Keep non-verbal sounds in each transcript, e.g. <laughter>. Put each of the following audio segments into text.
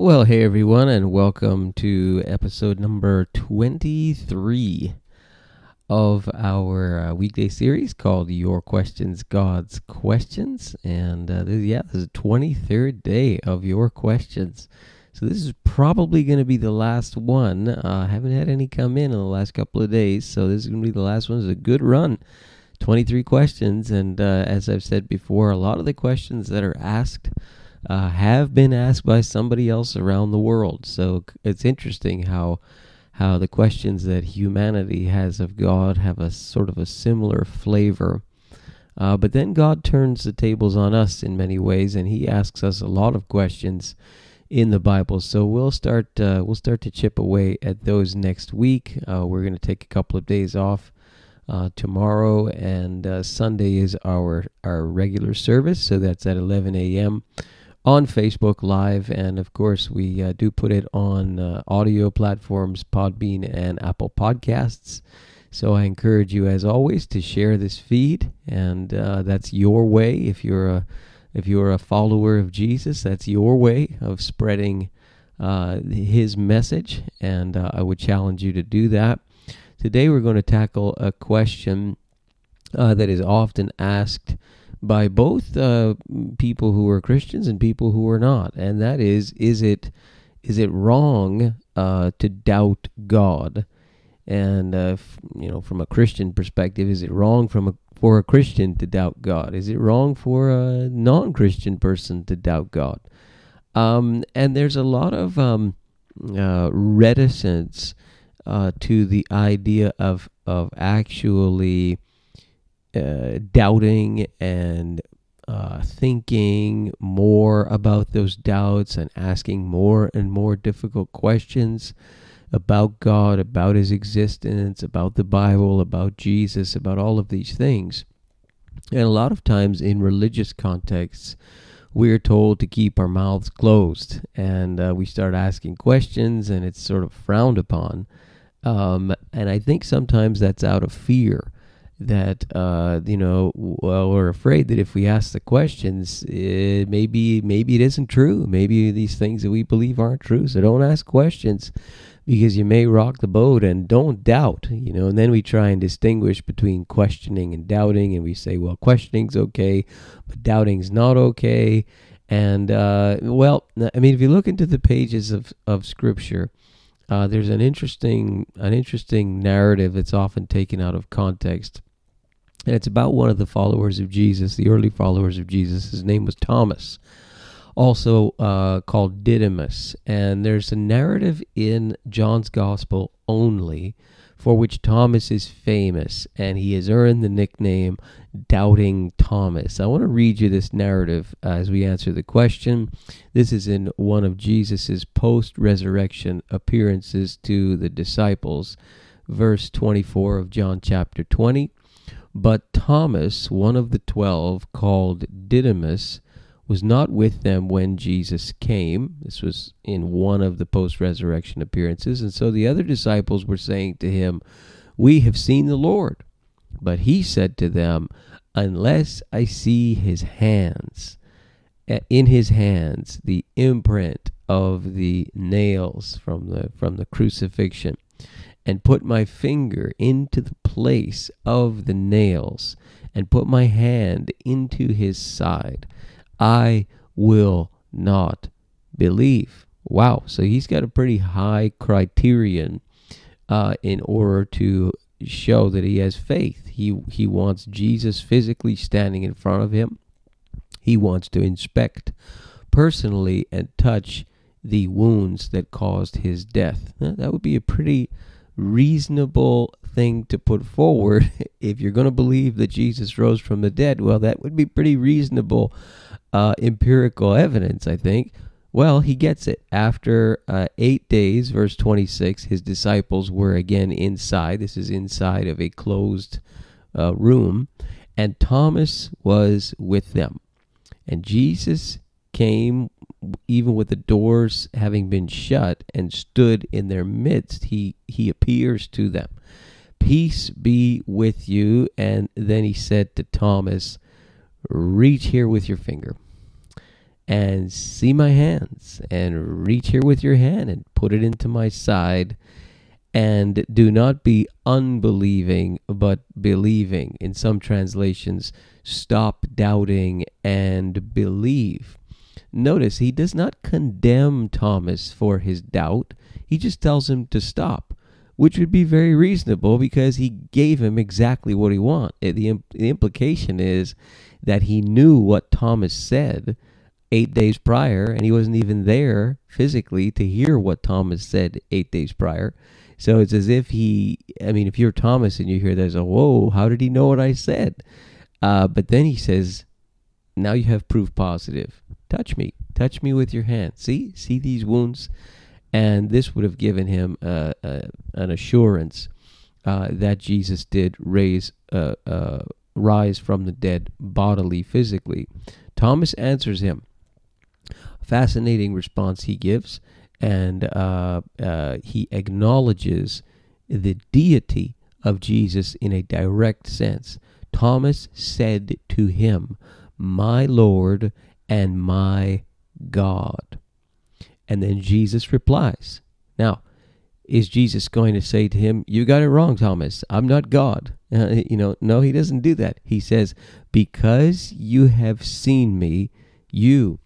Well, hey everyone, and welcome to episode number 23 of our uh, weekday series called Your Questions, God's Questions. And uh, this, yeah, this is the 23rd day of Your Questions. So this is probably going to be the last one. Uh, I haven't had any come in in the last couple of days, so this is going to be the last one. It's a good run. 23 questions, and uh, as I've said before, a lot of the questions that are asked uh, have been asked by somebody else around the world. So it's interesting how how the questions that humanity has of God have a sort of a similar flavor. Uh, but then God turns the tables on us in many ways, and He asks us a lot of questions in the Bible. So we'll start uh, we'll start to chip away at those next week. Uh, we're going to take a couple of days off uh, tomorrow, and uh, Sunday is our our regular service. So that's at 11 a.m on Facebook Live, and of course, we uh, do put it on uh, audio platforms, Podbean and Apple Podcasts. So I encourage you, as always, to share this feed, and uh, that's your way. If you're a if you're a follower of Jesus, that's your way of spreading uh, His message, and uh, I would challenge you to do that. Today, we're going to tackle a question uh, that is often asked by both uh, people who are Christians and people who are not, and that is: is it is it wrong uh, to doubt God? And uh, f- you know, from a Christian perspective, is it wrong from a, for a Christian to doubt God? Is it wrong for a non-Christian person to doubt God? Um, and there's a lot of um, uh, reticence uh, to the idea of of actually uh, doubting and uh, thinking more about those doubts and asking more and more difficult questions about God, about His existence, about the Bible, about Jesus, about all of these things. And a lot of times in religious contexts, we're told to keep our mouths closed and uh, we start asking questions and it's sort of frowned upon. Um, and I think sometimes that's out of fear that uh, you know well, we're afraid that if we ask the questions it, maybe maybe it isn't true. Maybe these things that we believe aren't true. So don't ask questions because you may rock the boat and don't doubt you know. And then we try and distinguish between questioning and doubting and we say well questioning's okay but doubting's not okay. And uh, well i mean if you look into the pages of, of scripture uh, there's an interesting an interesting narrative that's often taken out of context and it's about one of the followers of Jesus, the early followers of Jesus. His name was Thomas, also uh, called Didymus. And there's a narrative in John's Gospel only for which Thomas is famous, and he has earned the nickname Doubting Thomas. I want to read you this narrative as we answer the question. This is in one of Jesus' post resurrection appearances to the disciples, verse 24 of John chapter 20. But Thomas, one of the twelve, called Didymus, was not with them when Jesus came. This was in one of the post resurrection appearances. And so the other disciples were saying to him, We have seen the Lord. But he said to them, Unless I see his hands, in his hands, the imprint of the nails from the, from the crucifixion, and put my finger into the place of the nails and put my hand into his side, I will not believe. Wow. So he's got a pretty high criterion uh, in order to show that he has faith. He, he wants Jesus physically standing in front of him. He wants to inspect personally and touch the wounds that caused his death. That would be a pretty reasonable thing to put forward <laughs> if you're going to believe that Jesus rose from the dead. Well, that would be pretty reasonable uh, empirical evidence, I think. Well, he gets it. After uh, eight days, verse 26, his disciples were again inside. This is inside of a closed uh, room. And Thomas was with them. And Jesus came even with the doors having been shut and stood in their midst, he, he appears to them. Peace be with you. And then he said to Thomas, Reach here with your finger and see my hands and reach here with your hand and put it into my side and do not be unbelieving but believing in some translations stop doubting and believe notice he does not condemn thomas for his doubt he just tells him to stop which would be very reasonable because he gave him exactly what he wanted. The, the implication is that he knew what Thomas said eight days prior, and he wasn't even there physically to hear what Thomas said eight days prior. So it's as if he, I mean, if you're Thomas and you hear that, a whoa, how did he know what I said? Uh, but then he says, now you have proof positive. Touch me. Touch me with your hand. See? See these wounds? and this would have given him uh, uh, an assurance uh, that Jesus did raise uh, uh, rise from the dead bodily, physically. Thomas answers him. Fascinating response he gives, and uh, he acknowledges the deity of Jesus in a direct sense. Thomas said to him, My Lord and my God. And then Jesus replies. Now, is Jesus going to say to him, You got it wrong, Thomas. I'm not God. Uh, you know, no, he doesn't do that. He says, Because you have seen me, you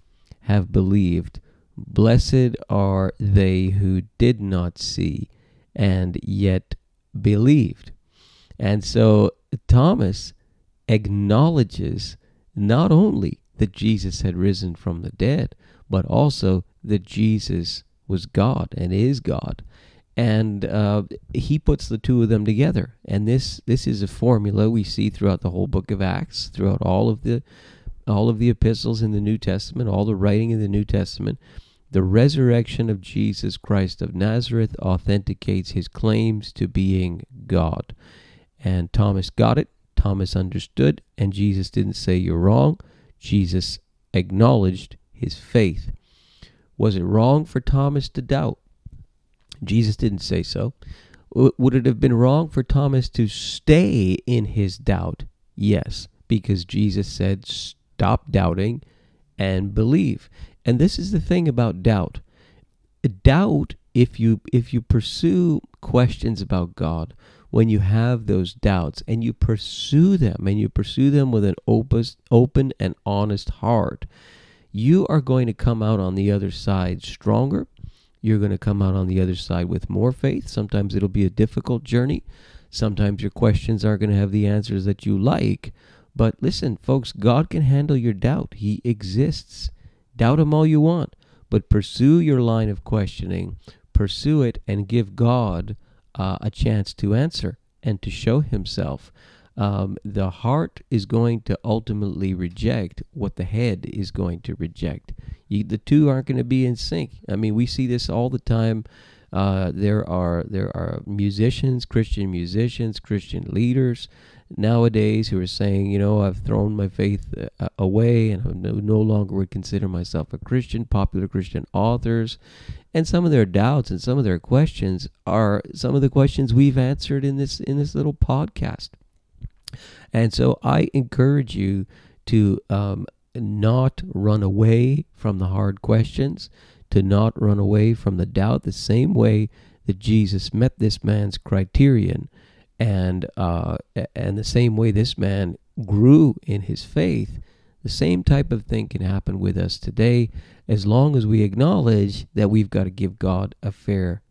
have believed. Blessed are they who did not see and yet believed. And so Thomas acknowledges not only that Jesus had risen from the dead, but also that Jesus was God and is God. And uh, he puts the two of them together. And this this is a formula we see throughout the whole book of Acts, throughout all of the all of the epistles in the New Testament, all the writing in the New Testament. The resurrection of Jesus Christ of Nazareth authenticates his claims to being God. And Thomas got it, Thomas understood, and Jesus didn't say you're wrong. Jesus acknowledged his faith. Was it wrong for Thomas to doubt? Jesus didn't say so. Would it have been wrong for Thomas to stay in his doubt? Yes, because Jesus said, stop doubting and believe. And this is the thing about doubt. Doubt, if you if you pursue questions about God, when you have those doubts and you pursue them and you pursue them with an open, open and honest heart, you are going to come out on the other side stronger. You're going to come out on the other side with more faith. Sometimes it'll be a difficult journey. Sometimes your questions aren't going to have the answers that you like. But listen, folks, God can handle your doubt. He exists. Doubt Him all you want, but pursue your line of questioning. Pursue it and give God uh, a chance to answer and to show Himself um, the heart is going to ultimately reject what the head is going to reject. You, the two aren't going to be in sync. I mean, we see this all the time. Uh, there are there are musicians, Christian musicians, Christian leaders nowadays who are saying, you know, I've thrown my faith uh, away and I no, no longer would consider myself a Christian. Popular Christian authors, and some of their doubts and some of their questions are some of the questions we've answered in this in this little podcast. And so I encourage you to um, not run away from the hard questions, to not run away from the doubt, the same way that Jesus met this man's criterion, and uh, and the same way this man grew in his faith. The same type of thing can happen with us today, as long as we acknowledge that we've got to give God a fair,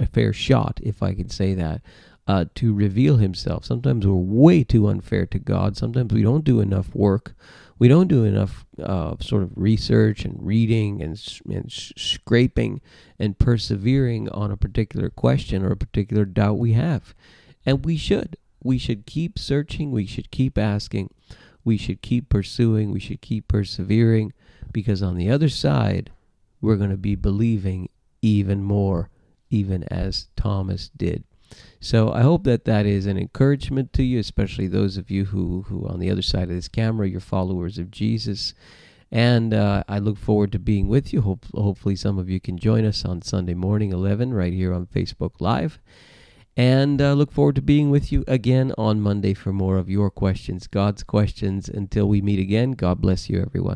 a fair shot, if I can say that, uh, to reveal himself. Sometimes we're way too unfair to God. Sometimes we don't do enough work. We don't do enough uh, sort of research and reading and, and scraping and persevering on a particular question or a particular doubt we have. And we should. We should keep searching. We should keep asking. We should keep pursuing. We should keep persevering because on the other side, we're going to be believing even more, even as Thomas did. So I hope that that is an encouragement to you, especially those of you who, who on the other side of this camera, you're followers of Jesus. And uh, I look forward to being with you. Hope, hopefully, some of you can join us on Sunday morning, 11, right here on Facebook Live. And uh, look forward to being with you again on Monday for more of your questions, God's questions. Until we meet again, God bless you, everyone.